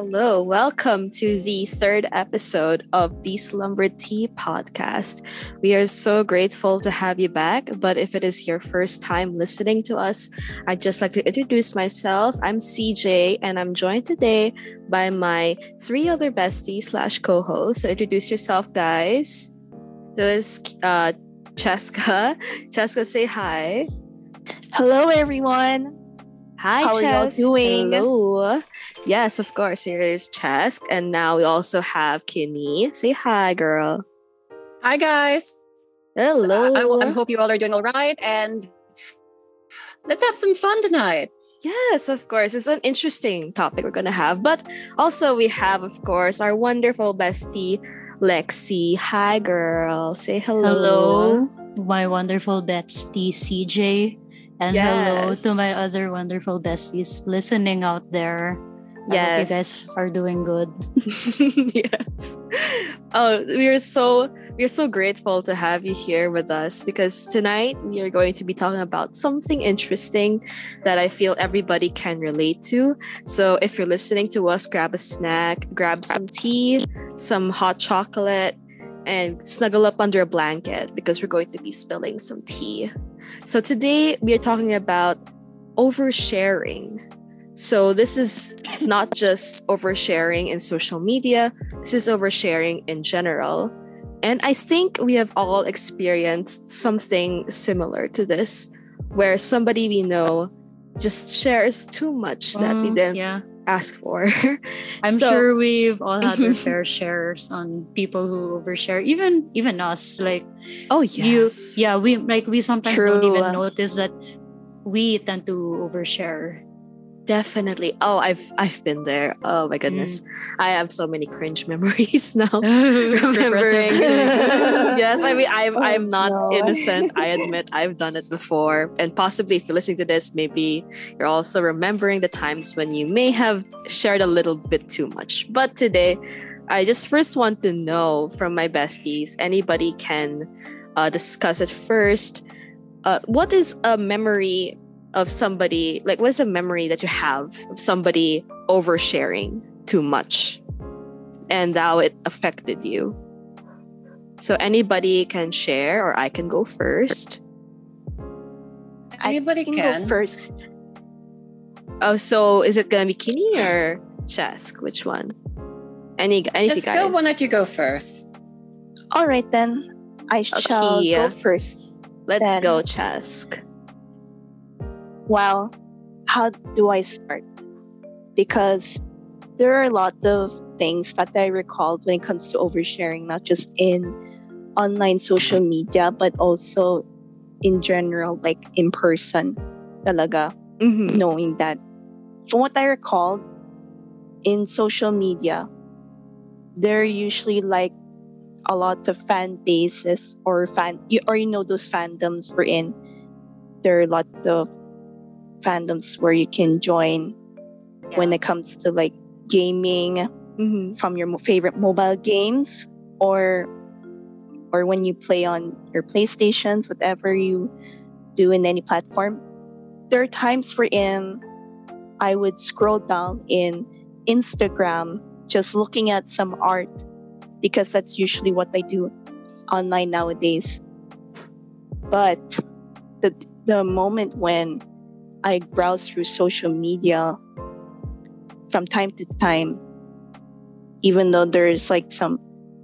Hello. Welcome to the third episode of the Slumber Tea podcast. We are so grateful to have you back. But if it is your first time listening to us, I'd just like to introduce myself. I'm CJ, and I'm joined today by my three other besties slash co-hosts. So introduce yourself, guys. This is uh, Cheska. Cheska, say hi. Hello, everyone. Hi, How are y'all doing? Hello. Yes, of course. Here is Chesk. And now we also have Kinney. Say hi, girl. Hi guys. Uh, hello. I, I hope you all are doing all right and let's have some fun tonight. yes, of course. It's an interesting topic we're going to have. But also, we have, of course, our wonderful bestie, Lexi. Hi, girl. Say hello. Hello, my wonderful bestie CJ. And hello to my other wonderful besties listening out there. Hope you guys Yes. are doing good. yes. Oh, we are so we are so grateful to have you here with us because tonight we are going to be talking about something interesting that I feel everybody can relate to. So if you're listening to us, grab a snack, grab some tea, some hot chocolate, and snuggle up under a blanket because we're going to be spilling some tea. So today we are talking about oversharing. So this is not just oversharing in social media, this is oversharing in general. And I think we have all experienced something similar to this, where somebody we know just shares too much that we Mm, didn't yeah, ask for. I'm So- sure we've all had our fair shares on people who overshare. Even even us, like oh you, yeah, we like we sometimes don't even notice that we tend to overshare. Definitely. Oh, I've I've been there. Oh my goodness. I have so many cringe memories now. remembering. yes, I mean I'm Oh, I'm not no. innocent. I admit I've done it before. And possibly if you're listening to this, maybe you're also remembering the times when you may have shared a little bit too much. But today, I just first want to know from my besties, anybody can uh, discuss it first. Uh, what is a memory of somebody like what is a memory that you have of somebody oversharing too much and how it affected you so anybody can share or i can go first Anybody can can. go first. oh so is it gonna be Kinney or Chesk? which one any anything Just guys go. Why don't you go first? All right, then. I shall Okay. go first. let's then- go Chesk. Well, how do I start? Because there are a lot of things that I recalled when it comes to oversharing, not just in online social media, but also in general, like in person. Talaga. Mhm. knowing that from what I recalled, in social media, there are usually like a lot of fan bases or fan you or you know those fandoms we're in. There are a lot of fandoms where you can join when it comes to like gaming Mhm. from your favorite mobile games or or when you play on your playstations whatever you do in any platform. There are times wherein i would scroll down in instagram just looking at some art because that's usually what i do online nowadays. But the the moment when i browse through social media from time to time even though there's like some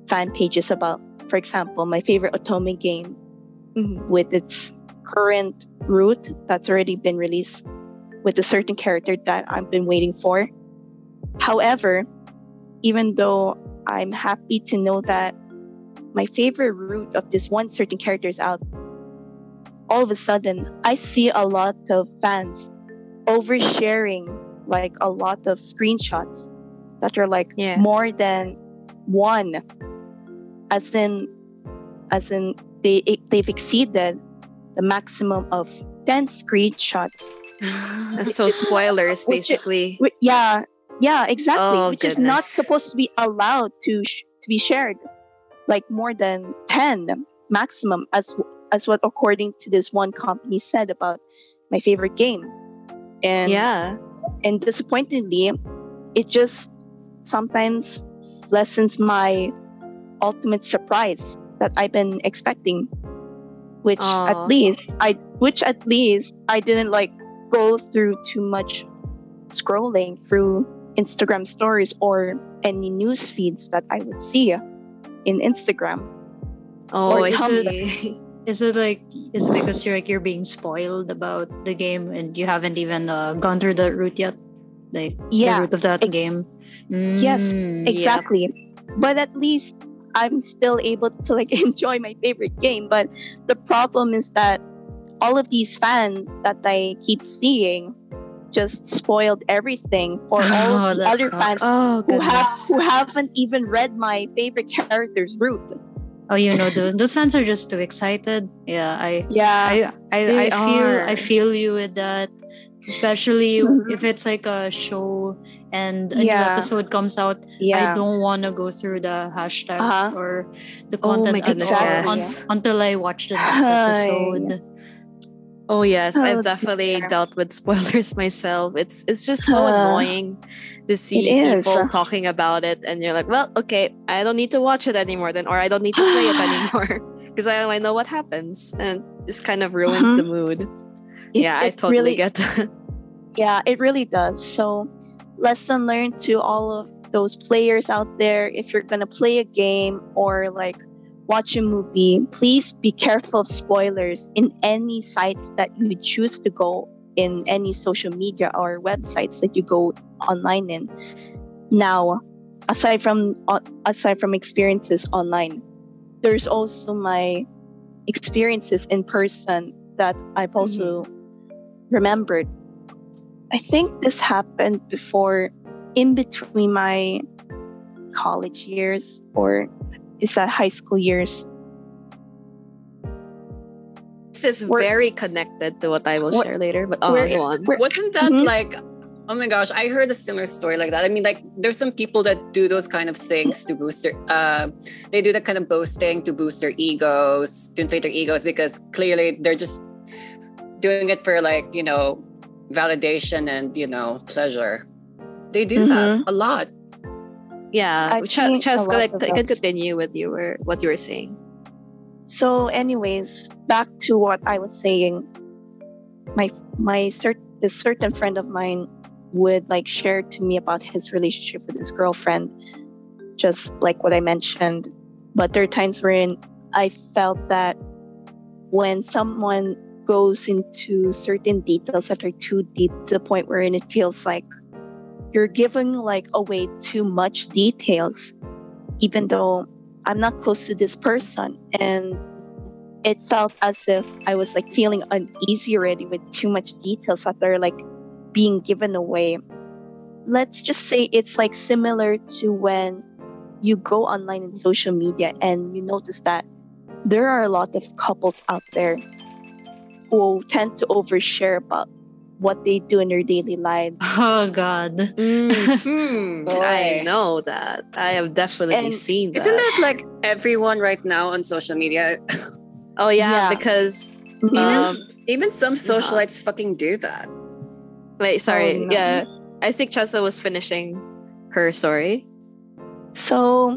fan pages about for example my favorite otome game Mhm. with its current route that's already been released with a certain character that I've been waiting for. However, even though I'm happy to know that my favorite route of this one certain character is out, all of a sudden I see a lot of fans oversharing like a lot of screenshots that are like Yeah. more than one. As in as in they they've exceeded the maximum of 10 screenshots. So spoilers basically. Wh- yeah yeah exactly Oh, which is not supposed to be allowed to sh- to be shared like more than 10 maximum as as what according to this one company said about my favorite game and yeah and disappointingly it just sometimes lessens my ultimate surprise that I've been expecting. Which Aw. at least I which at least I didn't like go through too much scrolling through Instagram stories or any news feeds that I would see in Instagram. Oh, I see. Is it like is it because you're like you're being spoiled about the game and you haven't even uh, gone through the route yet? Like Yeah, the route of that ex- game. Yes, Mm, Exactly. But at least I'm still able to like enjoy my favorite game. But the problem is that all of these fans that I keep seeing just spoiled everything for all Oh, of the other sucks. fans Oh, who have who haven't even read my favorite character's route. Oh, you know, the, those fans are just too excited. Yeah, I Yeah. I I, I feel I feel you with that. Especially Mhm. if it's like a show and a new Yeah. episode comes out, yeah. I don't want to go through the hashtags Uh-huh. or the Oh content all yes. un- until I watch the next episode. Oh yes, Oh, I've definitely dear. dealt with spoilers myself. It's it's just so Uh, annoying to see people talking about it, and you're like, well, okay, I don't need to watch it anymore then, or I don't need to play it anymore because I, I know what happens, and this kind of ruins Mhm. the mood. It- yeah, I totally really- get that. Yeah, it really does. So, lesson learned to all of those players out there if you're going to play a game or like watch a movie, please be careful of spoilers in any sites that you choose to go in any social media or websites that you go online in. Now, aside from uh, aside from experiences online, there's also my experiences in person that I've also remembered. I think this happened before, in between my college years or is that high school years? This is We're- very connected to what I will We're- share later, but oh, go on. Wasn't that Mhm. like oh my gosh, I heard a similar story like that. I mean, like there's some people that do those kind of things to boost their uh they do that kind of boasting to boost their egos, to inflate their egos because clearly they're just doing it for like, you know, validation and, you know, pleasure. They do that a lot. Yeah, I've Ch- seen a Cheska, lot like, of can continue with you were what you were saying. So, anyways, back to what I was saying. My my cert- this certain friend of mine would like share to me about his relationship with his girlfriend, just like what I mentioned. But there are times wherein I felt that when someone goes into certain details that are too deep to the point wherein it feels like you're giving like away too much details, even though I'm not close to this person and it felt as if I was like feeling uneasy already with too much details that are like being given away. Let's just say it's like similar to when you go online in social media and you notice that there are a lot of couples out there who tend to overshare about what they do in their daily lives. Oh God. Mhm. I know that. I have definitely And seen that. Isn't that like everyone right now on social media? Oh yeah, Yeah. because Mhm. um Even some socialites fucking do that. wait, sorry. Oh, no. Yeah. I think Cheska was finishing her story. So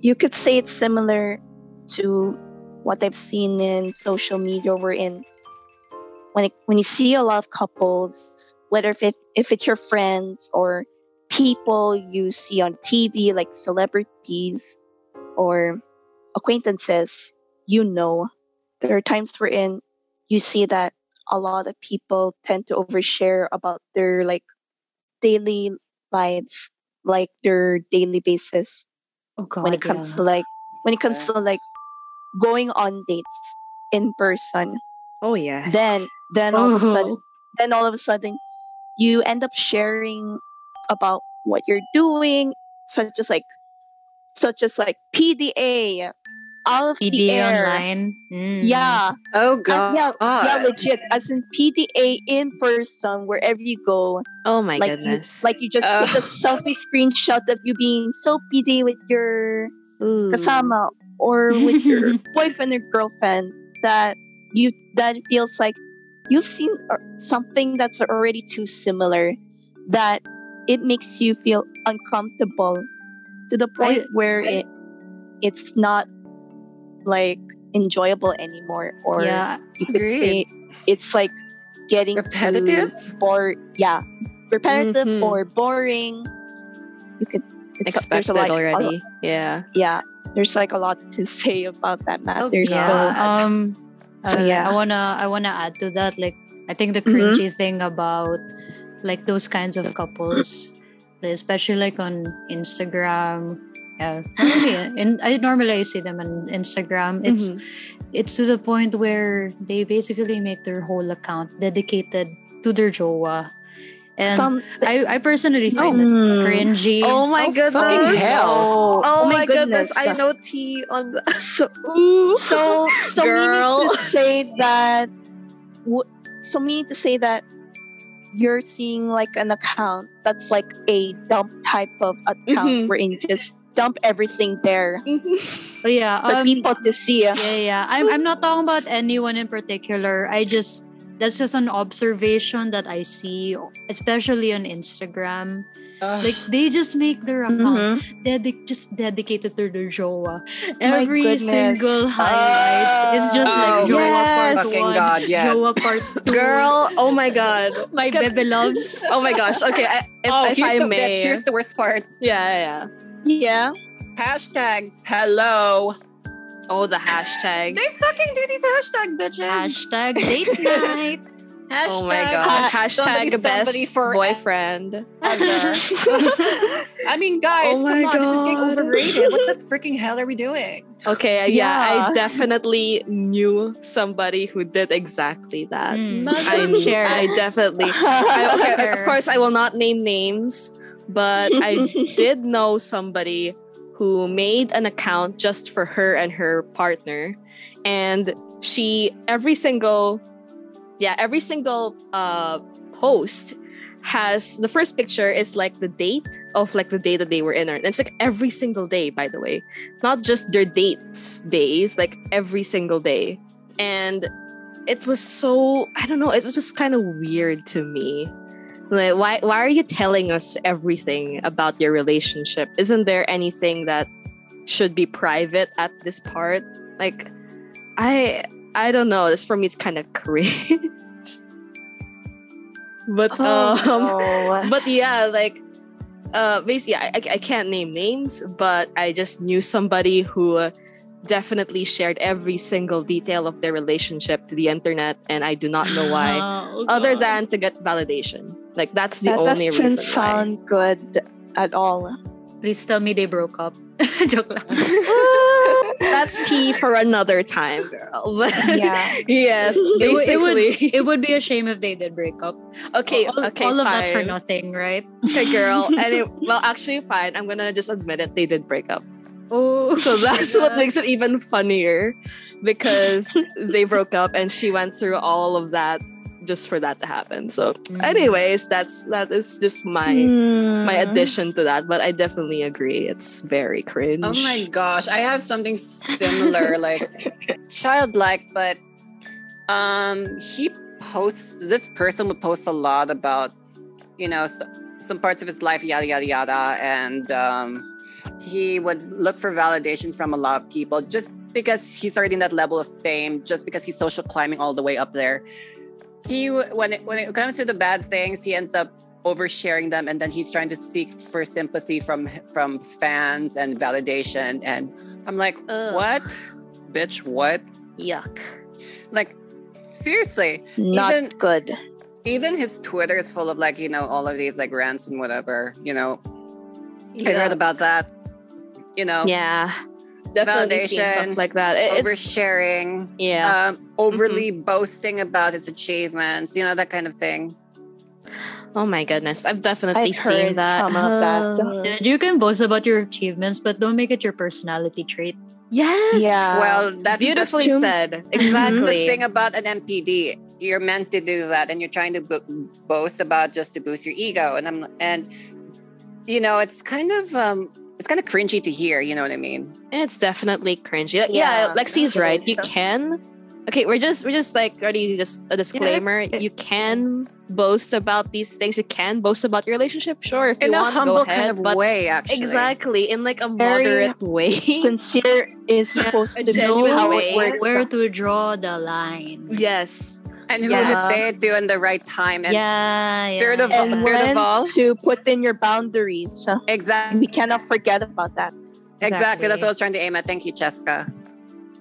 you could say it's similar to what I've seen in social media wherein when it, when you see a lot of couples, whether if it if it's your friends or people you see on TV like celebrities or acquaintances, you know, there are times wherein you see that a lot of people tend to overshare about their like daily lives, like their daily basis Oh God. when it comes yeah. to like when it comes to like going on dates in person Oh yes. then then all of a sudden Oh. then all of a sudden you end up sharing about what you're doing such as like such as like pda out of the PDA air online. Mm. yeah Oh as- god. yeah yeah legit as in pda in person wherever you go Oh my like goodness. you like you just Ugh. take a selfie screenshot of you being so pda with your Ooh. kasama or with your boyfriend or girlfriend that you that feels like you've seen uh, something that's already too similar that it makes you feel uncomfortable to the point where it it's not like enjoyable anymore or yeah, you could Agreed. say it's like getting Repetitive? bore yeah repetitive Mhm. or boring you could Expected a lot- already. Yeah. yeah there's like a lot to say about that matter so, yeah. Um, so uh, yeah I wanna I wanna add to that. Like I think the Mhm. cringy thing about like those kinds of couples, especially like on Instagram. Yeah, normally, and I normally see them on Instagram. It's Mhm. it's to the point where they basically make their whole account dedicated to their jowa, and some I I personally find it cringy. Oh my Oh, fucking goodness. hell. Oh, my goodness. I know tea on the. so Ooh. so so Girl. meaning to say that so meaning to say that you're seeing like an account that's like a dump type of account Mhm. wherein you just dump everything there Oh yeah, for um, people to see Yeah, yeah. I'm I'm not talking about anyone in particular. I just that's just an observation that I see, especially on Instagram. Ugh. Like they just make their account Mhm. dedic- just dedicated to their jowa. My Every single highlights is just oh, like jowa yes. part one, god, yes. jowa part two. Girl, oh my god. my Get- baby loves. Oh my gosh. Okay, I, if, oh, if here's I the, may. bitch, here's the worst part. yeah, yeah, yeah. yeah Hashtags. Hello. Oh, the hashtags. They fucking do these hashtags, bitches. Hashtag date night. Hashtag, oh my god. uh, Hashtag somebody, somebody best for boyfriend. I mean, guys, Oh come on, this is getting overrated. What the freaking hell are we doing? Okay, yeah, Yeah. I definitely knew somebody who did exactly that. Mm. I, Share. I definitely. I, okay, of course, I will not name names, but I did know somebody who made an account just for her and her partner, and she every single, yeah, every single uh post has the first picture is like the date of like the day that they were in, and it's like every single day, by the way, not just their dates days, like every single day, and it was so I don't know, it was just kind of weird to me. Like, why why are you telling us everything about your relationship? Isn't there anything that should be private at this part? Like, I I don't know. This for me, it's kind of cringe. but um, oh, but yeah, like uh, basically, I, I I can't name names, but I just knew somebody who. Uh, definitely shared every single detail of their relationship to the internet and i do not know why Oh, other than to get validation. Like that's the that only doesn't reason why. sound good at all Please tell me they broke up. Joke lang. that's tea for another time, girl. But yeah yes, It would- it would- basically. It would be a shame if they did break up. okay, all, okay, all of that for nothing, right? Okay, girl. And it, well, actually, fine. I'm gonna just admit it. They did break up. Oh, So that's what makes it even funnier, because they broke up and she went through all of that just for that to happen. So, Mm. anyways, that's that is just my my Hmm. addition to that. But I definitely agree. It's very cringe. Oh my gosh, I have something similar, like childlike, but um, he posts. This person would post a lot about, you know, s some parts of his life, yada yada yada, and um, he would look for validation from a lot of people just because he's already in that level of fame, just because he's social climbing all the way up there. He when it when it comes to the bad things, he ends up oversharing them and then he's trying to seek for sympathy from from fans and validation and i'm like Ugh. what bitch what Yuck. like seriously not even- good even his twitter is full of like you know all of these like rants and whatever you know i read about that you know Yeah. Definitely seen Validation, stuff like that. It- It's oversharing yeah. um, overly boasting about his achievements you know that kind of thing oh my goodness. I've definitely I've seen heard that. some of that. Uh, you can boast about your achievements, but don't make it your personality trait. yes. Yeah. well that's Beautifully that's said. Exactly. the thing about an MPD, you're meant to do that, and you're trying to bo- boast about just to boost your ego. And I'm and you know, it's kind of um, it's kind of cringy to hear. You know what I mean? It's definitely cringy. Yeah, Yeah, Lexi's I right. You can Okay, we're just we're just like already Just a disclaimer: it- you can boast about these things. You can boast about your relationship, sure, if In you a want, humble go ahead. kind of but way, actually. exactly in like a Very moderate way. Sincere is supposed to know how way. it works. Where to draw the line? yes, And who Yes. to say it to in the right time. And yeah, yeah. Third of- and Third of when all- to put in your boundaries. So Exactly. we cannot forget about that. Exactly. That's what I was trying to aim at. Thank you, Cheska.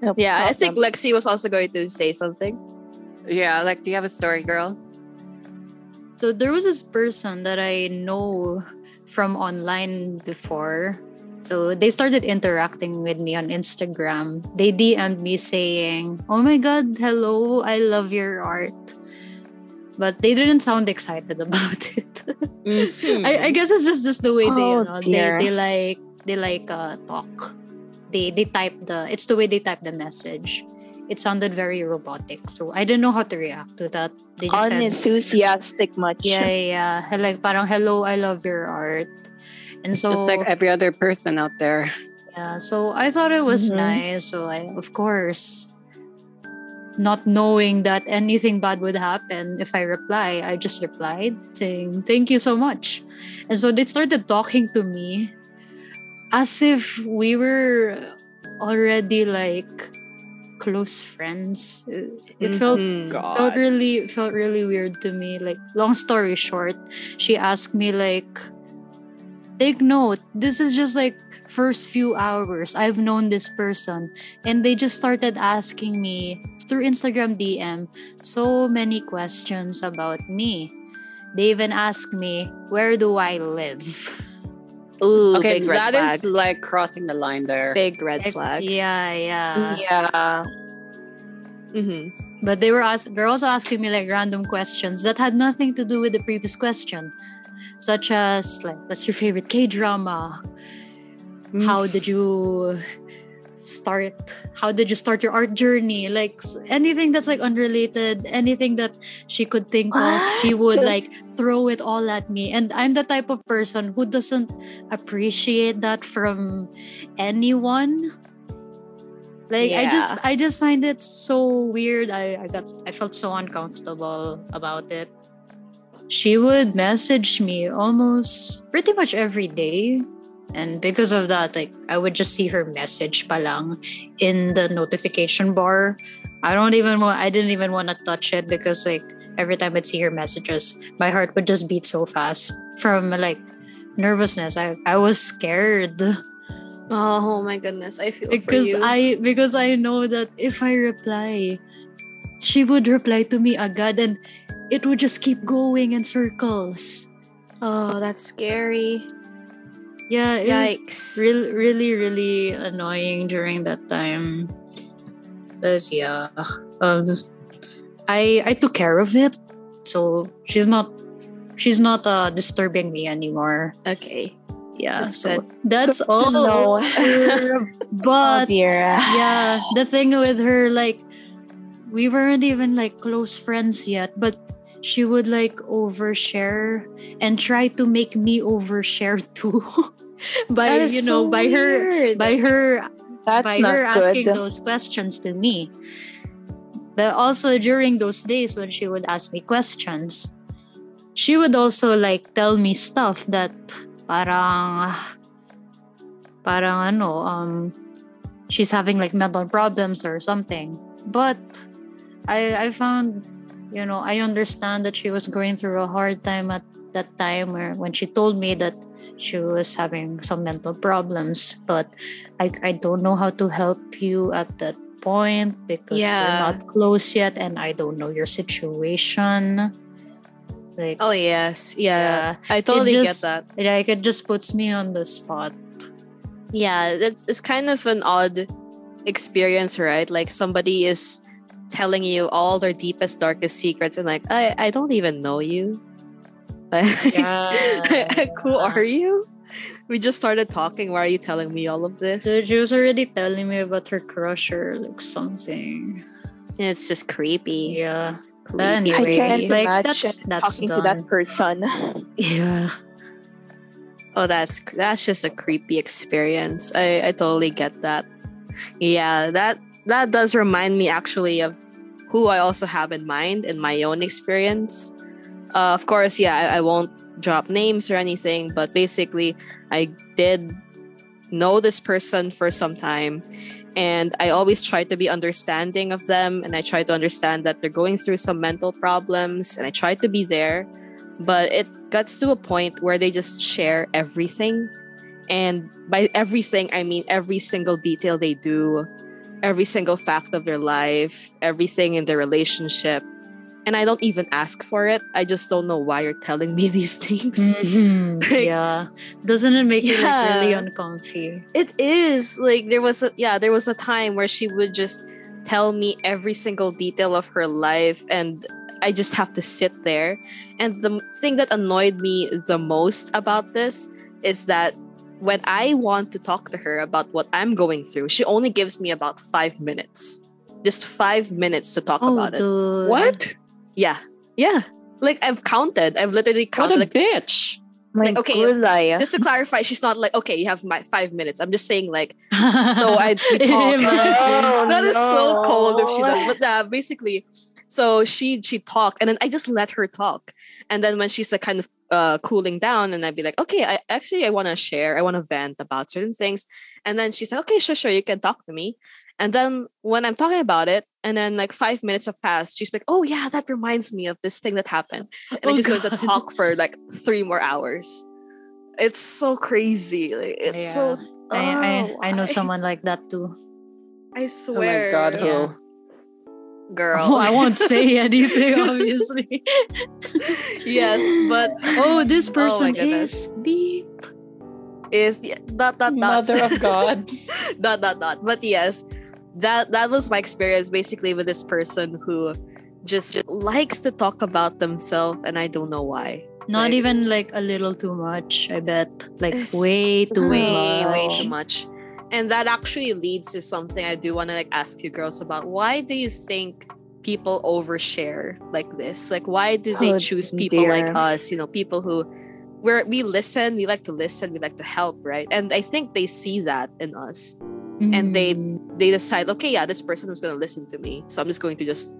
No yeah. I think. Lexi was also going to say something. Yeah, like, do you have a story, girl? So there was this person that I know from online before. So they started interacting with me on Instagram. They DM'd me saying, Oh my god, hello, I love your art. But they didn't sound excited about it. Hmm. I, I guess it's just, just the way they, Oh, you know, they, they like they like uh talk. They they type the it's the way they type the message. It sounded very robotic. So I didn't know how to react to that. They just said Unenthusiastic much. yeah, yeah. yeah. Like parang hello, I love your art. And so Just like every other person out there. yeah, so I thought it was Mhm. nice. So I of course not knowing that anything bad would happen if I reply, I just replied saying thank you so much. And so they started talking to me as if we were already like close friends. It felt Mhm. felt really felt really weird to me like long story short she asked me like take note this is just like first few hours i've known this person and they just started asking me through instagram dm so many questions about me they even asked me where do i live Ooh, Okay, big red that flag. is like crossing the line there. big red Like, flag. yeah yeah Yeah. hmm But they were ask- they're also asking me like random questions that had nothing to do with the previous question, such as like, what's your favorite K drama? How did you start? How did you start your art journey? Like anything that's like unrelated, anything that she could think of, she would like throw it all at me. And I'm the type of person who doesn't appreciate that from anyone like i just i just find it so weird i i got i felt so uncomfortable about it she would message me almost pretty much every day. And because of that like i would just see her message palang in the notification bar. I don't even want i didn't even want to touch it because like every time i'd see her messages my heart would just beat so fast from like nervousness. I i was scared. Oh my goodness, I feel because. I because I know that if I reply, she would reply to me agad. And it would just keep going in circles. oh, that's scary. Yeah, it was Yikes. really really really annoying during that time. But yeah, um, I I took care of it, so she's not she's not uh disturbing me anymore. Okay. Yeah, That's so good. that's Good all. Uh, Oh but dear. yeah the thing with her like we weren't even like close friends yet but she would like overshare and try to make me overshare too. By you know so by her by her That's by her asking those questions to me. But also during those days when she would ask me questions she would also like tell me stuff that parang parang ano um she's having like mental problems or something. But i i found you know i understand that she was going through a hard time at that time where when she told me that she was having some mental problems but i i don't know how to help you at that point because Yeah. we're not close yet and i don't know your situation like Oh yes, yeah. yeah I totally just- get that. like it just puts me on the spot Yeah, it's it's kind of an odd experience, right? Like somebody is telling you all their deepest, darkest secrets, and like I I don't even know you. Like, Yeah. who are you? We just started talking. Why are you telling me all of this? So she was already telling me about her crush or like something. It's just creepy. Yeah. creepy. I Anyway, can't like, imagine that's- that's talking to that person. Yeah. Oh, that's that's just a creepy experience. I I totally get that. Yeah, that that does remind me actually of who I also have in mind in my own experience. Uh, of course, yeah, I, I won't drop names or anything, but basically, I did know this person for some time. And I always try to be understanding of them. And I try to understand that they're going through some mental problems. And I try to be there. But it gets to a point where they just share everything. And by everything, I mean every single detail they do, every single fact of their life, everything in their relationship. And I don't even ask for it. I just don't know why you're telling me these things. Mhm. Like- yeah. Doesn't it make you like really uncomfy? It is like there was a yeah, there was a time where she would just tell me every single detail of her life and I just have to sit there. And the thing that annoyed me the most about this is that when I want to talk to her about what I'm going through, she only gives me about 5 minutes. Just 5 minutes to talk Oh, about it. What? Yeah. Yeah. Like I've counted. I've literally counted. What counted a like bitch. My Like, okay, gulay. just to clarify, she's not like, okay, you have my five minutes. I'm just saying like so I we talk. Imagine. that is so cold if she no. does. But uh, basically, so she she talked, and then I just let her talk. And then when she's like kind of uh, cooling down, and I'd be like, okay, I actually I want to share, I want to vent about certain things. And then she's like, okay, sure, sure, you can talk to me. And then when I'm talking about it, and then like five minutes have passed, she's like, oh yeah, that reminds me of this thing that happened. And then Oh, she's going to talk for like three more hours. It's so crazy. Like it's so. I, I, Oh, I know why? someone like that too. I swear. Oh my god, who? Yeah. Girl? Oh, I won't say anything, obviously. yes, but oh, this Oh person goodness. is beep. is the dot dot dot Mother of God. dot dot dot. But yes, that that was my experience basically with this person who just likes to talk about themselves, and I don't know why. Not Like- even like a little too much, I bet. Like way too way much. way too much and that actually leads to something i do want to like ask you girls about. Why do you think people overshare like this? Like why do they Oh, choose people like us you know people who where we listen we like to listen we like to help right? And i think they see that in us. And they Mm. they decide okay yeah this person was going to listen to me so i'm just going to just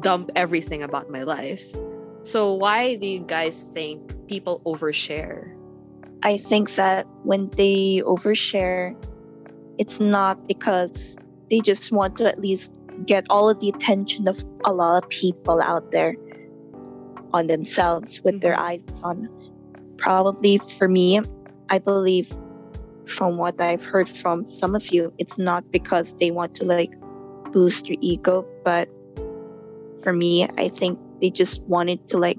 dump everything about my life. So why do you guys think people overshare? I think that when they overshare, it's not because they just want to at least get all of the attention of a lot of people out there on themselves with their mm-hmm. eyes on. Probably for me, I believe from what I've heard from some of you, it's not because they want to like boost your ego, but for me, I think they just wanted to like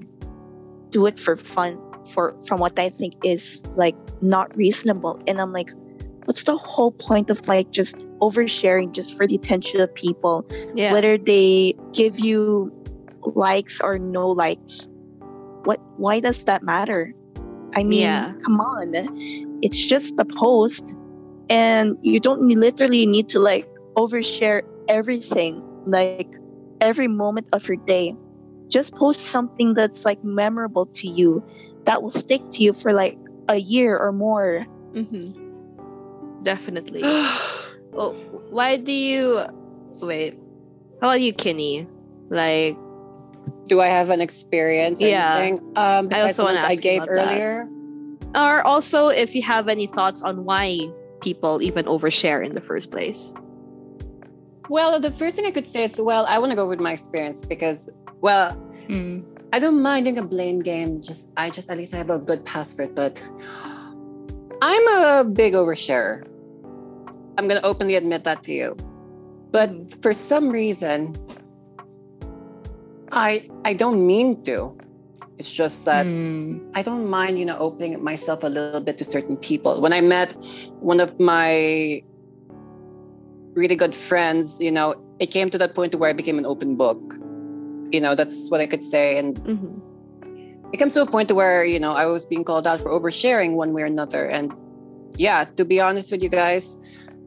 do it for fun for from what I think is like not reasonable. And I'm like, what's the whole point of like just oversharing just for the attention of people? yeah Whether they give you likes or no likes. What why does that matter? I mean, Yeah. come on. It's just a post and you don't literally need to like overshare everything, like every moment of your day. Just post something that's like memorable to you that will stick to you for like a year or more. hmm Definitely. well, why do you wait? How about you, Kinney? Like, Do I have an experience? Yeah. Anything? Um, I also wanna ones I ask you gave about that. earlier. or also if you have any thoughts on why people even overshare in the first place? Well, the first thing I could say is, well, I want to go with my experience because, well, Mm. I don't mind doing a blame game. Just I just at least I have a good password, but I'm a big oversharer. I'm gonna openly admit that to you. But for some reason, I I don't mean to. It's just that Mm. I don't mind, you know, opening myself a little bit to certain people. When I met one of my really good friends, you know, it came to that point where I became an open book. You know, that's what I could say. And Mm-hmm. It comes to a point where, you know, I was being called out for oversharing one way or another. And yeah, to be honest with you guys,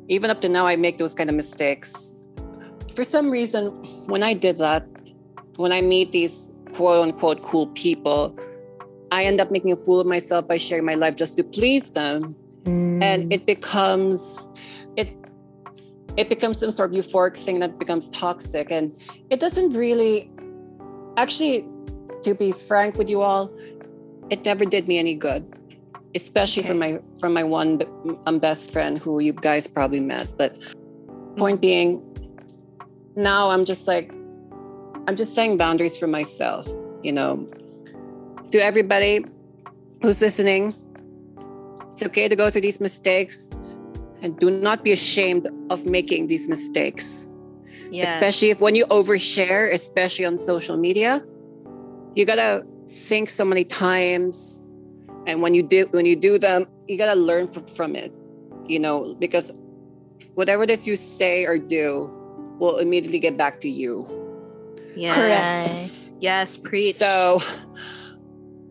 even up to now, I make those kind of mistakes. For some reason, when I did that, when I meet these quote unquote cool people, I end up making a fool of myself by sharing my life just to please them. Mm. And it becomes, it it becomes some sort of euphoric thing that becomes toxic and it doesn't really actually to be frank with you all it never did me any good especially from my from my one um, best friend who you guys probably met. But point being now i'm just like i'm just setting boundaries for myself you know. To everybody who's listening it's okay to go through these mistakes and do not be ashamed of making these mistakes. Yes. especially if when you overshare especially on social media you gotta think so many times and when you do when you do them you gotta learn from, from it you know because whatever it is you say or do will immediately get back to you Yes. Yes, preach. so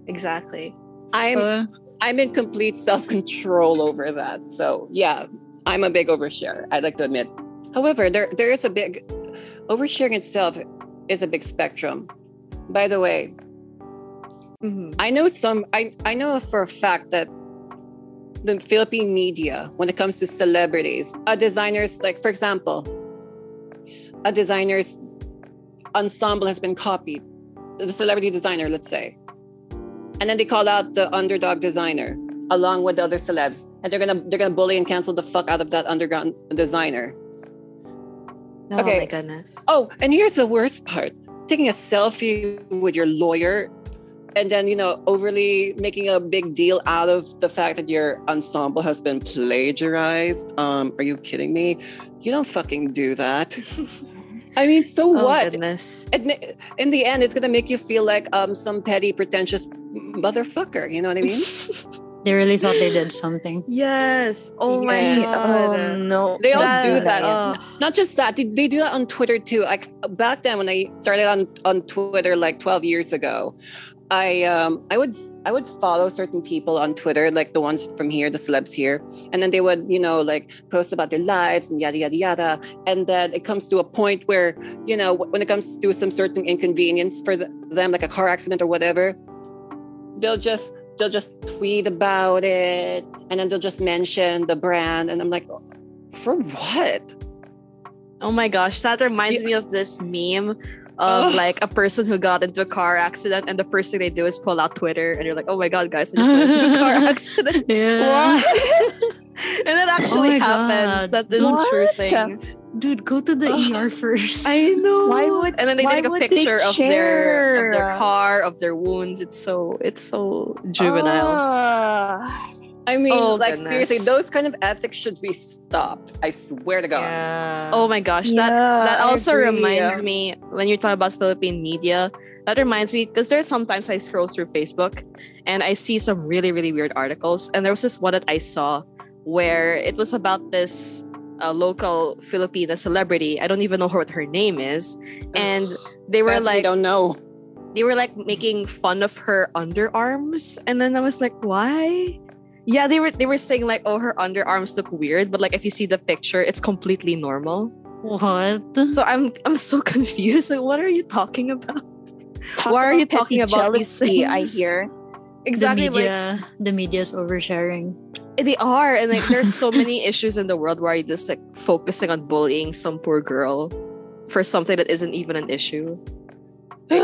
exactly. i'm Uh, i'm in complete self-control over that so yeah i'm a big overshare i'd like to admit however there there is a big oversharing itself is a big spectrum by the way Mhm. I know some I, I know for a fact that the Philippine media, when it comes to celebrities, a designers like for example, a designer's ensemble has been copied. The celebrity designer, let's say. And then they call out the underdog designer along with the other celebs. And they're gonna they're gonna bully and cancel the fuck out of that underground designer. Oh Okay. my goodness. Oh, and here's the worst part taking a selfie with your lawyer and then, you know, overly making a big deal out of the fact that your ensemble has been plagiarized. Um, are you kidding me? You don't fucking do that. I mean, so Oh what? goodness. In the end, it's gonna make you feel like um some petty, pretentious motherfucker. You know what I mean? they really thought they did something. Yes. Oh my Yes. Oh god. no. They all That- do that. oh. Not just that, they, they do that on Twitter too. Like back then when I started on on Twitter like 12 years ago, I um I would I would follow certain people on Twitter, like the ones from here, the celebs here, and then they would, you know, like post about their lives and yada yada yada. And then it comes to a point where, you know, when it comes to some certain inconvenience for the, them, like a car accident or whatever, they'll just they'll just tweet about it and then they'll just mention the brand and i'm like for what Oh my gosh, that reminds Yeah. me of this meme of like a person who got into a car accident and the first thing they do is pull out Twitter and you're like, oh my god, guys, I just went into a car accident. Yeah. and that oh actually my happens. God. That is a true What? thing. Dude, go to the Ugh. ER first. I know. Why would- and then they why take a picture of their of their car, of their wounds. It's so it's so juvenile. Ah. I mean, Oh, like goodness. seriously, those kind of ethics should be stopped. I swear to God. Yeah. Oh my gosh, that Yeah, that I also reminds me when you're talking about Philippine media. That reminds me because there's sometimes I scroll through Facebook and I see some really really weird articles. And there was this one that I saw where it was about this uh, local Filipina celebrity. I don't even know what her name is, and they were That's what we like don't know. they were like making fun of her underarms, and then I was like, why? Yeah, they were they were saying like, oh, her underarms look weird, but like if you see the picture, it's completely normal. What? So I'm I'm so confused. Like, what are you talking about? Talk Why are you talking about these jealousy, I hear. Exactly the media, the media's oversharing. they are, and like there's so many issues in the world where you're just like focusing on bullying some poor girl for something that isn't even an issue.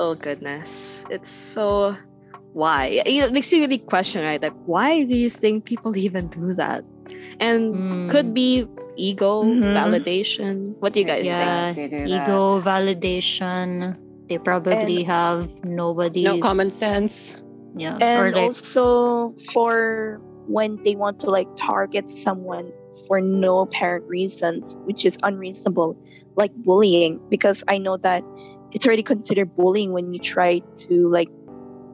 Oh goodness, it's so why? It makes you really question, right? Like, why do you think people even do that? And Mm. could be ego Mhm. validation. What do you guys yeah, They do that. ego validation. They probably have nobody. no common sense. Yeah, And like also for when they want to like target someone for no apparent reasons, which is unreasonable, like bullying, because I know that it's already considered bullying when you try to like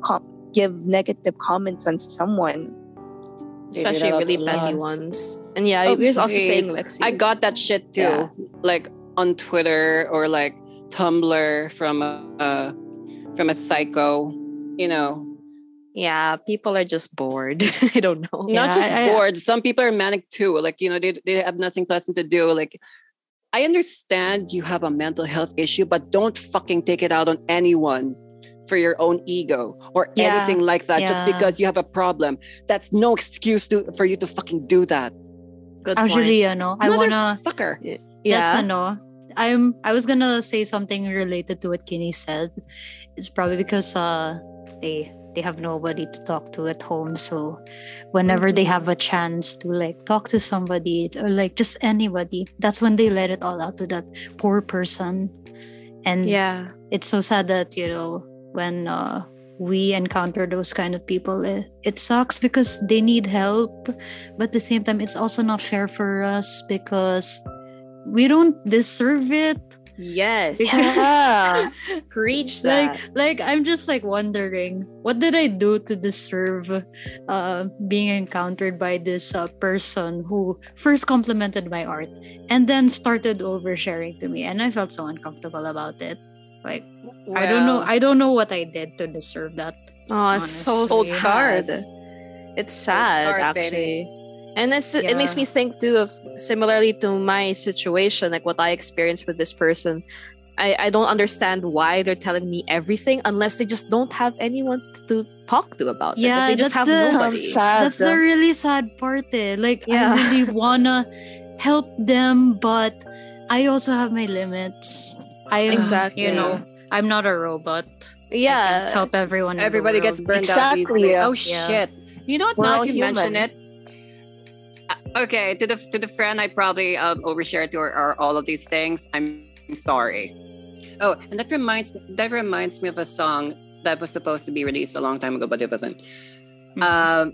com- give negative comments on someone. Especially really petty ones. And yeah, Oh, we was also saying Lexi. I got that shit too, Yeah. like on Twitter or like Tumblr from a from a psycho. You know, yeah, people are just bored. I don't know. Yeah, not just I- I- bored. Some people are manic too. Like you know, they they have nothing pleasant to do. Like I understand you have a mental health issue, but don't fucking take it out on anyone for your own ego or Yeah, anything like that just because you have a problem. That's no excuse to for you to fucking do that. Good Actually, know, I wanna Fucker. point. That's yeah. ano. I'm I was gonna say something related to what Kinney said. It's probably because uh they they have nobody to talk to at home. So whenever they have a chance to like talk to somebody or like just anybody, that's when they let it all out to that poor person. And yeah. it's so sad that, you know, when uh we encounter those kind of people it, it sucks because they need help but at the same time it's also not fair for us because we don't deserve it Yes. Yeah. Preach that. like like i'm just like wondering what did i do to deserve uh being encountered by this uh, person who first complimented my art and then started oversharing to me and i felt so uncomfortable about it like i don't know i don't know what i did to deserve that oh, it's so honestly. Old sad. It's sad, scars, actually. And it's, it makes me think too of similarly to my situation, like what I experienced with this person. I, I don't understand why they're telling me everything unless they just don't have anyone to talk to about it. Like, Yeah, they just that's have the- nobody. Sad. That's the really sad part. Eh. Like Yeah. I really wanna help them, but I also have my limits. I Exactly. you know, I'm not a robot. I Yeah. can't help everyone. in the Everybody gets world. burned out easily. yeah. Oh Yeah. shit! You know what? We're Now all that you mention it. Okay, to the to the friend I probably um, overshared to or, or all of these things. I'm sorry. Oh, and that reminds that reminds me of a song that was supposed to be released a long time ago, but it wasn't. Mhm. Um,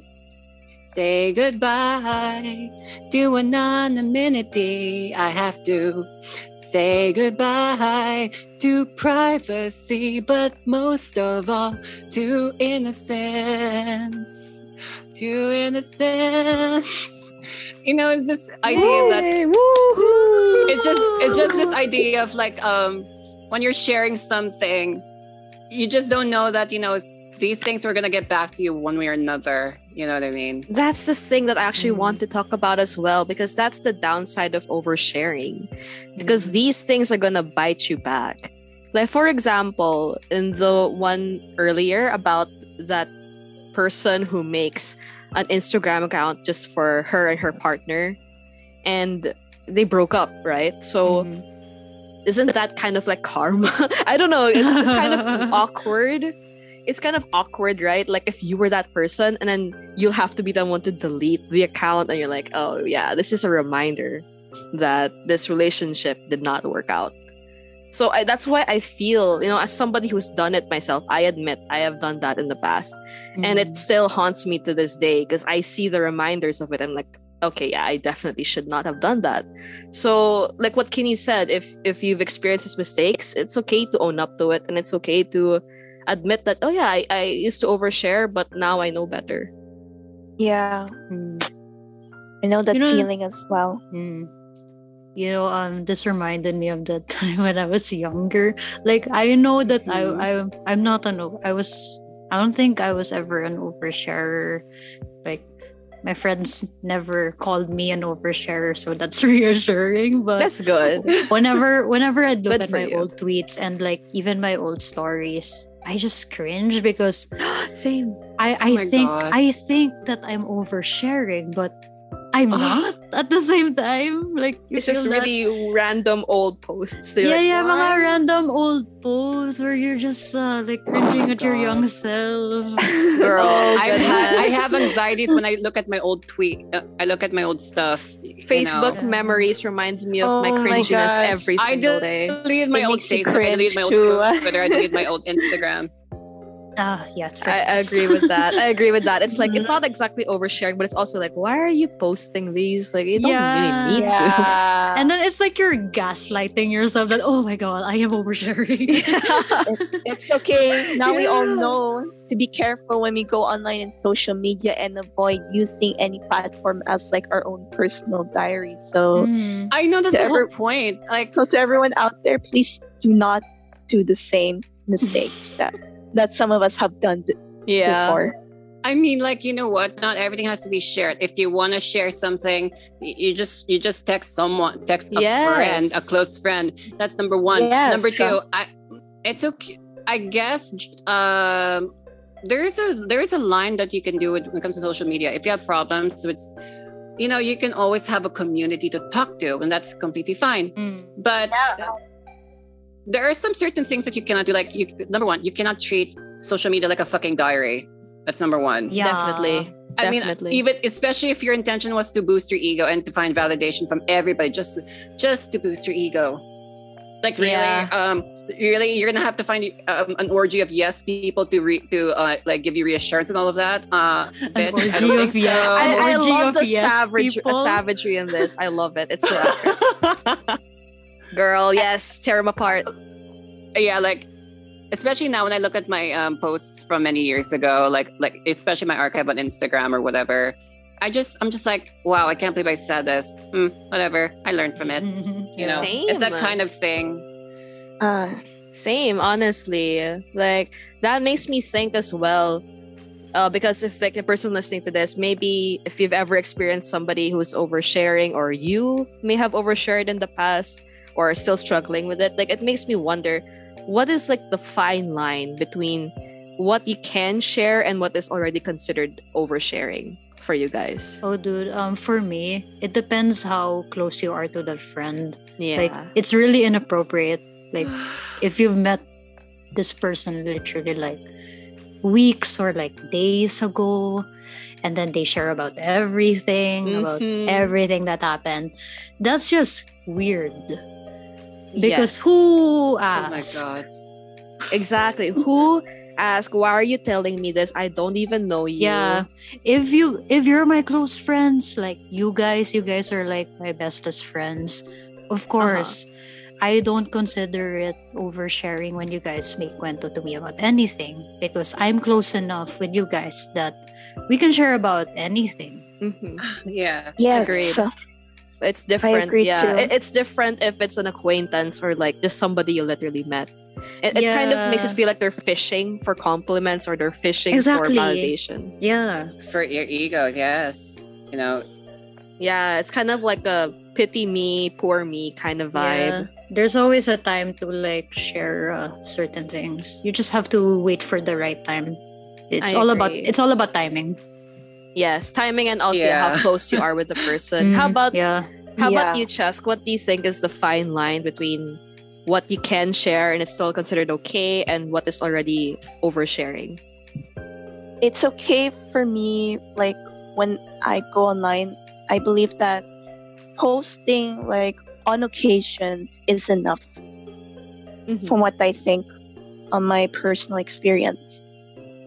say goodbye to anonymity. I have to say goodbye to privacy, but most of all to innocence. To innocence. You know, it's this idea that Yay, woohoo! it's just it's just this idea of like um when you're sharing something you just don't know that you know these things are gonna get back to you one way or another you know what i mean That's the thing that I actually Mm. want to talk about as well because that's the downside of oversharing. Because Mhm. these things are gonna bite you back. Like for example, in the one earlier about that person who makes an Instagram account just for her and her partner and they broke up, right? So Mhm. isn't that kind of like karma? I don't know. It's kind of awkward. It's kind of awkward, right? Like if you were that person and then you'll have to be the one to delete the account and you're like, oh yeah, this is a reminder that this relationship did not work out. So I, that's why I feel, you know, as somebody who's done it myself, I admit I have done that in the past and it Mhm. still haunts me to this day because I see the reminders of it. I'm like, okay, yeah, I definitely should not have done that. So, like what Kinney said, if if you've experienced these mistakes, it's okay to own up to it, and it's okay to admit that, oh yeah, I, I used to overshare, but now I know better. Yeah. Mm. I know that You know- feeling as well. Mm. You know, um, this reminded me of that time when I was younger. Like I know that Mhm. I, I, I'm not an. i was. I don't think I was ever an oversharer. Like my friends never called me an oversharer, so that's reassuring. But That's good. whenever, whenever I look at my you. old tweets and like even my old stories, I just cringe because Same. I, I Oh think God. I think that I'm oversharing, but I'm Ah. not at the same time. Like It's just that- really random old posts. So yeah, like, yeah, mga random old posts where you're just uh, like cringing at your young self. Girl, Oh, I have, I have anxieties when I look at my old tweet. Uh, I look at my old stuff. you Facebook know. memories reminds me of my Oh my cringiness gosh. every I single day. I delete my It old makes Facebook. I delete my old. Twitter. I delete my old Instagram. Ah, yeah, it's I, I agree with that. I agree with that. It's like it's not exactly oversharing, but it's also like, why are you posting these? Like you don't Yeah. really need to. And then it's like you're gaslighting yourself that oh my god, I am oversharing. it's okay. Now we all know to be careful when we go online in social media and avoid using any platform as like our own personal diary. So Mm. I know that's To the whole point. Like, so to everyone out there, please do not do the same mistakes that that some of us have done b- yeah. before. I mean, like you know what? Not everything has to be shared. If you want to share something, you just you just text someone, text a friend, a close friend. That's number one. Yes. Number two, I it's okay. I guess um, there is a there is a line that you can do with- when it comes to social media. If you have problems with you know, you can always have a community to talk to, and that's completely fine. Mm. But Yeah. There are some certain things that you cannot do. Like, you, number one, you cannot treat social media like a fucking diary. That's number one. Yeah. Definitely. I mean, even especially if your intention was to boost your ego and to find validation from everybody, just just to boost your ego. Like really, Yeah. um, really, you're gonna have to find um, an orgy of yes people to re- to uh, like give you reassurance and all of that. Uh, bitch, I orgy don't of think yes. so. I, I orgy love of the yes savage, people. savagery in this. I love it. It's so accurate. Girl, yes, tear them apart. yeah like especially now when i look at my um, posts from many years ago like like especially my archive on instagram or whatever i just i'm just like wow i can't believe i said this Hmm, whatever i learned from it you know it's that kind of thing Uh, Same, honestly. Like that makes me think as well. Uh, because if like the person listening to this, maybe if you've ever experienced somebody who's oversharing, or you may have overshared in the past, or are still struggling with it, like it makes me wonder, what is like the fine line between what you can share and what is already considered oversharing for you guys? Oh, dude. Um, for me, it depends how close you are to that friend. Yeah. Like, it's really inappropriate. Like, if you've met this person literally like weeks or like days ago, and then they share about everything, about Mhm. everything that happened, that's just weird. Because Yes. who oh my god exactly who asked why are you telling me this i don't even know you Yeah. If you if you're my close friends, like you guys, you guys are like my bestest friends. Of course. I don't consider it oversharing when you guys make cuento to me about anything because I'm close enough with you guys that we can share about anything. Mhm. yeah yes. Agreed. It's different agree yeah too. It- it's different if it's an acquaintance or like just somebody you literally met it, it kind of makes it feel like they're fishing for compliments or they're fishing Exactly. for validation Yeah. for your ego yes you know yeah it's kind of like a pity me poor me kind of vibe Yeah. There's always a time to like share uh, certain things. You just have to wait for the right time. It's I all about it's all about timing. Yes timing and also Yeah. how close you are with the person how Mhm. about yeah. How about you, Chesk? What do you think is the fine line between what you can share and it's still considered okay and what is already oversharing? it's okay for me like when i go online i believe that posting like on occasions is enough Mhm. from what i think on my personal experience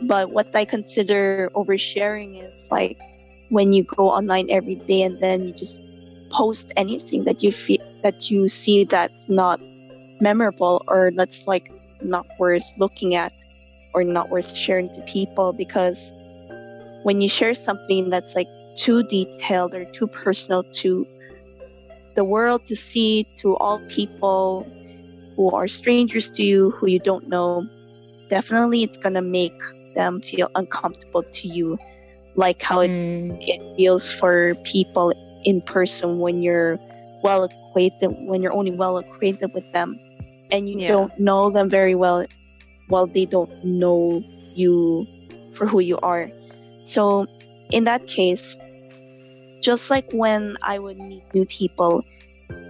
but what i consider oversharing is like when you go online every day and then you just post anything that you feel that you see that's not memorable or that's like not worth looking at or not worth sharing to people because when you share something that's like too detailed or too personal to the world to see to all people who are strangers to you who you don't know definitely it's going to make them feel uncomfortable to you like how it, Mm. it feels for people in person when you're well acquainted when you're only well acquainted with them and you Yeah. don't know them very well while they don't know you for who you are so in that case just like when i would meet new people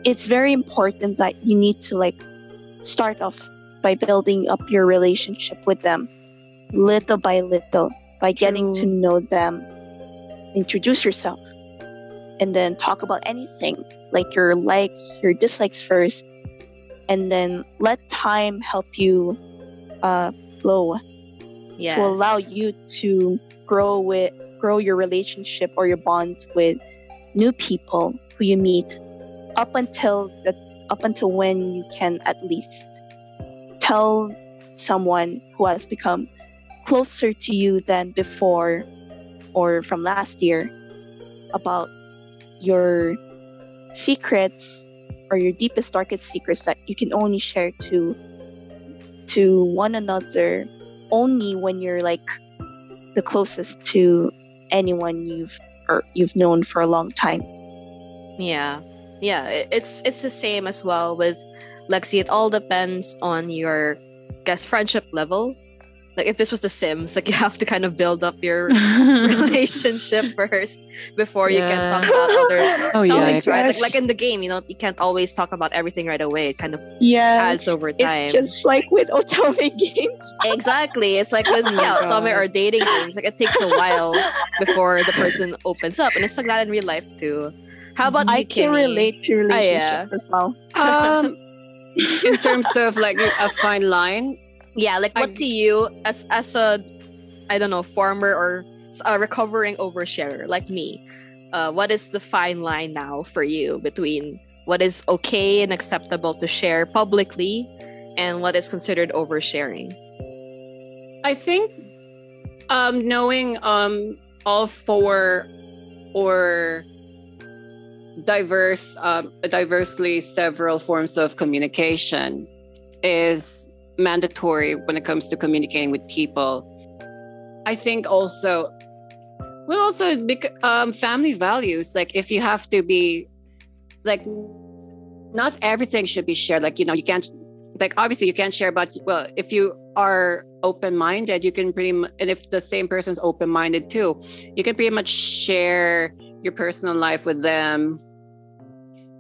it's very important that you need to like start off by building up your relationship with them little by little by getting to know them introduce yourself and then talk about anything like your likes your dislikes first and then let time help you uh, flow Yes. to allow you to grow with grow your relationship or your bonds with new people who you meet up until the up until when you can at least tell someone who has become closer to you than before or from last year about your secrets or your deepest darkest secrets that you can only share to to one another only when you're like the closest to anyone you've or you've known for a long time. Yeah. Yeah. It's it's the same as well with Lexi. It all depends on your guess friendship level. Like if this was the sims like you have to kind of build up your relationship first before you can talk about other Oh topics right like, like in the game you know you can't always talk about everything right away it kind of Yeah. adds over time It's just like with otome games. exactly it's like with yeah otome or dating games like it takes a while before the person opens up and it's like that in real life too how about I you can Kinney? relate to Ah, yeah. relationships as well. Um, in terms of like a fine line, yeah like what I- to you as as a i don't know former or a recovering oversharer like me uh what is the fine line now for you between what is okay and acceptable to share publicly and what is considered oversharing? I think um, knowing um, all four or diverse, um, diversely several forms of communication is mandatory when it comes to communicating with people. I think also, well, also um, family values. Like if you have to be, like, not everything should be shared. Like you know, you can't like obviously you can't share but well if you are open-minded you can pretty much and if the same person's open-minded too you can pretty much share your personal life with them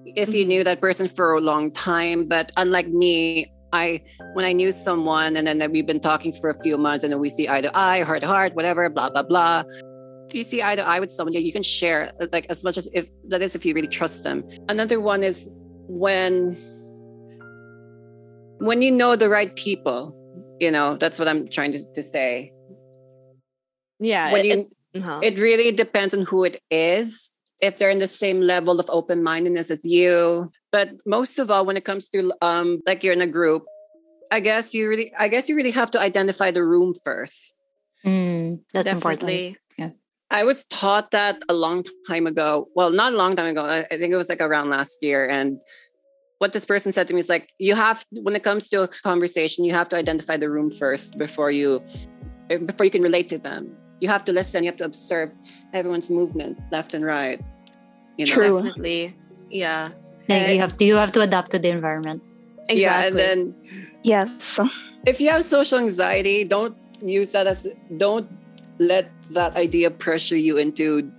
if you Mhm. knew that person for a long time but unlike me i when i knew someone and then we've been talking for a few months and then we see eye to eye heart to heart whatever blah blah blah. If you see eye to eye with someone yeah, you can share like as much as if that is if you really trust them. Another one is when when you know the right people you know that's what i'm trying to, to say. Yeah when it, you it- uh-huh. it really depends on who it is if they're in the same level of open-mindedness as you but most of all when it comes to um like you're in a group i guess you really i guess you really have to identify the room first Mm, that's important. definitely I was taught that a long time ago. Well, not a long time ago. I, I think it was like around last year. And what this person said to me is like, you have, when it comes to a conversation, you have to identify the room first before you, before you can relate to them. You have to listen. You have to observe everyone's movement, left and right. You know? True. definitely yeah Like you have to you have to adapt to the environment. exactly Yeah, and then Yes. if you have social anxiety, don't use that as don't let that idea pressure you into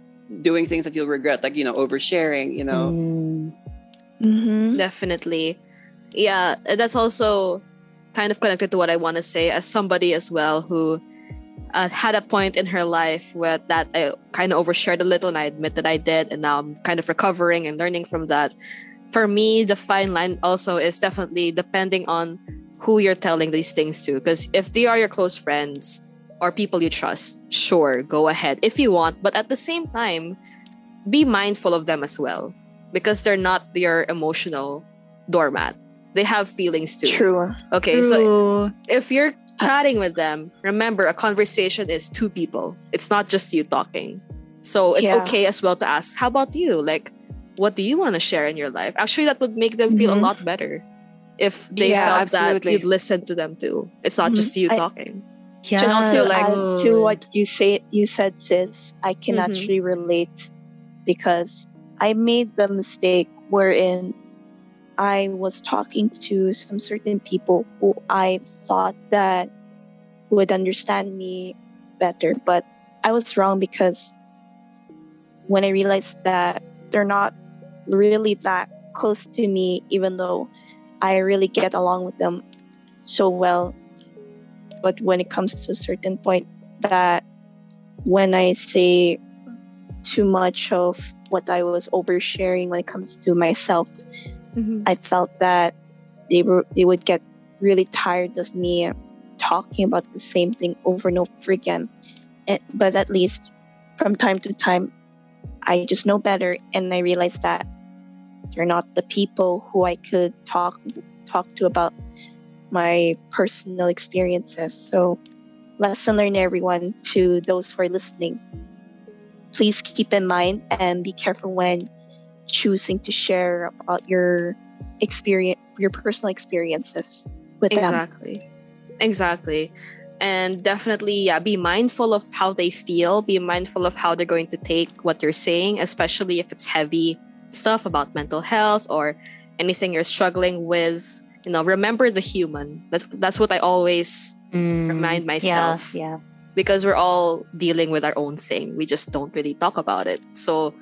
doing things that you'll regret, like you know, oversharing. You know. Mm. Mm-hmm. definitely yeah that's also kind of connected to what i want to say as somebody as well who uh, had a point in her life where that i kind of overshared a little and i admit that i did and now i'm kind of recovering and learning from that for me the fine line also is definitely depending on who you're telling these things to because if they are your close friends or people you trust sure go ahead if you want but at the same time be mindful of them as well because they're not your emotional doormat. They have feelings too. True. Okay, so if you're chatting with them, remember a conversation is two people. It's not just you talking. So it's Yeah. okay as well to ask, how about you? Like, what do you want to share in your life? Actually, that would make them feel Mhm. a lot better if they Yeah, felt absolutely. that you'd listen to them too. It's not Mhm. just you I- talking. Yeah. And also, to like- add to what you say you said sis i can Mhm. actually relate because i made the mistake wherein i was talking to some certain people who i thought that would understand me better but i was wrong because when i realized that they're not really that close to me even though i really get along with them so well. But when it comes to a certain point that when I say too much of what I was oversharing when it comes to myself, Mm-hmm. I felt that they were they would get really tired of me talking about the same thing over and over again. And, but at least from time to time, I just know better, and I realized that they're not the people who I could talk talk to about my personal experiences. So, lesson learned, everyone, to those who are listening. Please keep in mind and be careful when choosing to share about your experience, your personal experiences with them. Exactly. Exactly. And definitely, yeah, be mindful of how they feel. Be mindful of how they're going to take what you're saying, especially if it's heavy stuff about mental health or anything you're struggling with you know, remember the human. That's that's what I always Mm, remind myself. yeah. Yeah. because we're all dealing with our own thing. We just don't really talk about it. So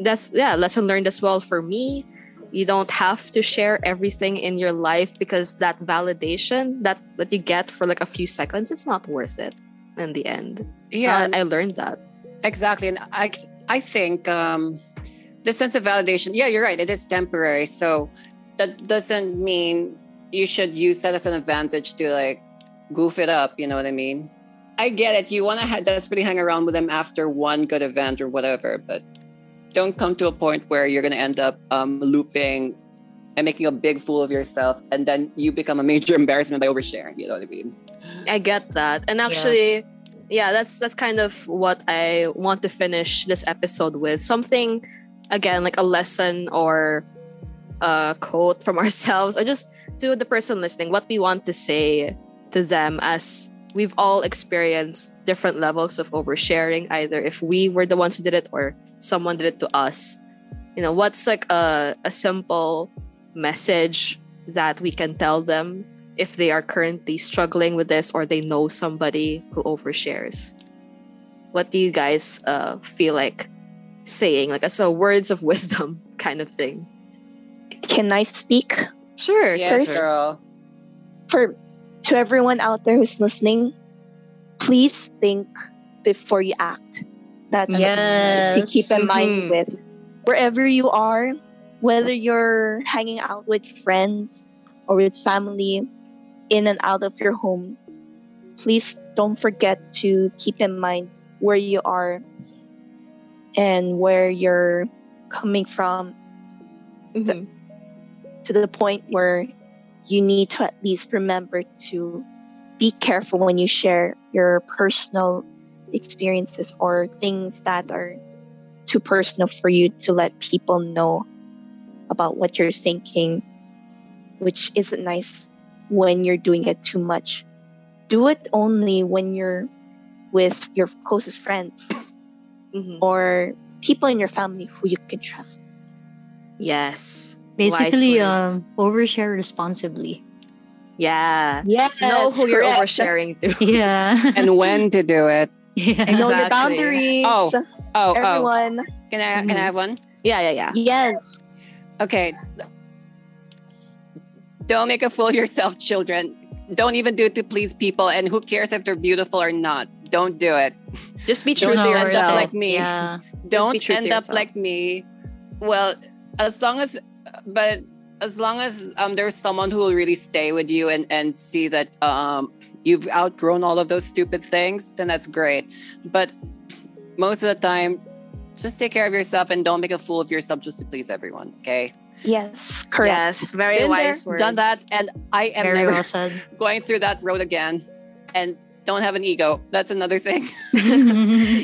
that's yeah, lesson learned as well for me. You don't have to share everything in your life because that validation that that you get for like a few seconds, it's not worth it in the end. Yeah, Uh, I learned that. Exactly. And I I think um the sense of validation, yeah, you're right. It is temporary. So that doesn't mean you should use that as an advantage to like goof it up, you know what I mean? I get it. You want to desperately hang around with them after one good event or whatever, but don't come to a point where you're going to end up um, looping and making a big fool of yourself, and then you become a major embarrassment by oversharing. You know what I mean? I get that. And actually, yeah, that's that's kind of what I want to finish this episode with. Something again like a lesson or a quote from ourselves or just to the person listening what we want to say to them as we've all experienced different levels of oversharing either if we were the ones who did it or someone did it to us. You know, what's like a a simple message that we can tell them if they are currently struggling with this or they know somebody who overshares. What do you guys uh, feel like saying? Like, so words of wisdom kind of thing. Can I speak? Sure, Yes, sure. girl. For to everyone out there who's listening, please think before you act. That's to keep in mind Mhm. with wherever you are, whether you're hanging out with friends or with family in and out of your home, please don't forget to keep in mind where you are and where you're coming from Mhm. to the point where you need to at least remember to be careful when you share your personal experiences or things that are too personal for you to let people know about what you're thinking, which isn't nice when you're doing it too much. Do it only when you're with your closest friends Mhm. or people in your family who you can trust. Yes. Basically, Wise words. um, overshare responsibly. yeah. Yeah. know who you're oversharing to. Yeah. And when to do it. Yeah. Know your boundaries. Oh, Oh, oh. Everyone. Can I can. I have one? Yeah, yeah, yeah. Yes. Okay. Don't make a fool of yourself, children. Don't even do it to please people. And who cares if they're beautiful or not? Don't do it. Just be true to yourself. Like me. Yeah. Don't be end up like me. Well, as long as, but as long as um, there's someone who will really stay with you and and see that um you've outgrown all of those stupid things, then that's great. But most of the time, just take care of yourself and don't make a fool of yourself just to please everyone. Okay. Yes. Correct. Yes, very Been there, wise words. done that, and I am Very never well said. going through that road again. And don't have an ego. That's another thing.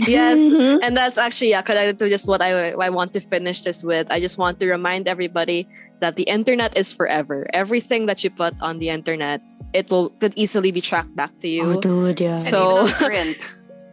Yes, Mhm. and that's actually yeah connected to just what I I want to finish this with. I just want to remind everybody that the internet is forever. Everything that you put on the internet, it will could easily be tracked back to you. oh, dude, yeah. So- and even on print.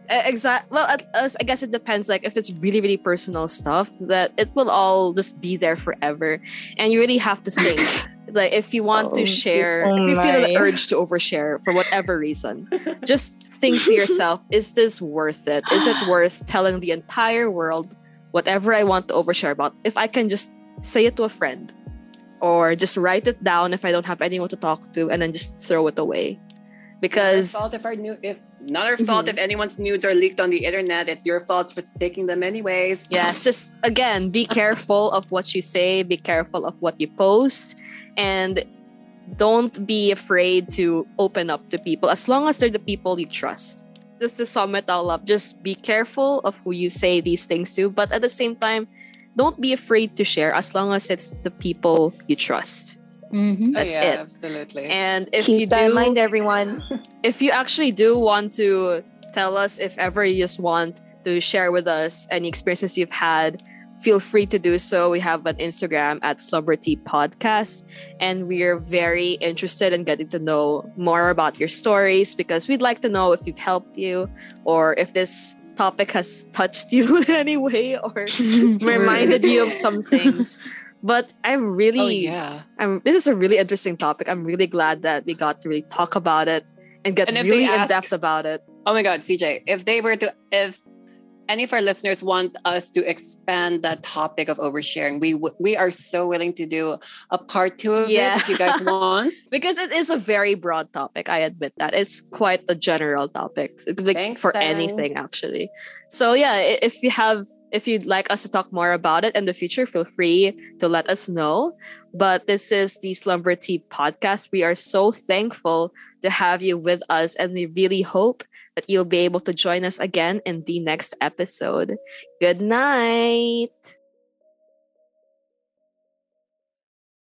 Eh, exact. Well, at, as- I guess it depends. Like if it's really really personal stuff, that it will all just be there forever, and you really have to think. like if you want to Oh, share, oh if you feel the urge to overshare for whatever reason, just think to yourself: Is this worth it? Is it worth telling the entire world whatever I want to overshare about? If I can just say it to a friend, or just write it down if I don't have anyone to talk to, and then just throw it away, because Not our fault if our nu- if not our mm-hmm. fault if anyone's nudes are leaked on the internet. It's your fault for taking them anyways. Yes, just again, be careful of what you say, be careful of what you post, and don't be afraid to open up to people as long as they're the people you trust. Just to sum it all up, just be careful of who you say these things to, but at the same time, don't be afraid to share as long as it's the people you trust. Mhm. That's yeah, it. Absolutely. And if you Keep that in do, mind, everyone. if you actually do want to tell us if ever you just want to share with us any experiences you've had feel free to do so we have an instagram at slumber tea podcast and we're very interested in getting to know more about your stories because we'd like to know if we've helped you or if this topic has touched you in any way or reminded you of some things But I'm Oh really, yeah. I'm. This is a really interesting topic. I'm really glad that we got to really talk about it and get And really in depth about it. Oh my god, CJ, if they were to if any of our listeners want us to expand that topic of oversharing, we w- we are so willing to do a part two of Yeah. it if you guys want. because it is a very broad topic i admit that it's quite a general topic be Thanks, for Sam. anything actually so yeah if you have if you'd like us to talk more about it in the future feel free to let us know but this is the slumber tea podcast we are so thankful to have you with us and we really hope that you'll be able to join us again in the next episode. Good night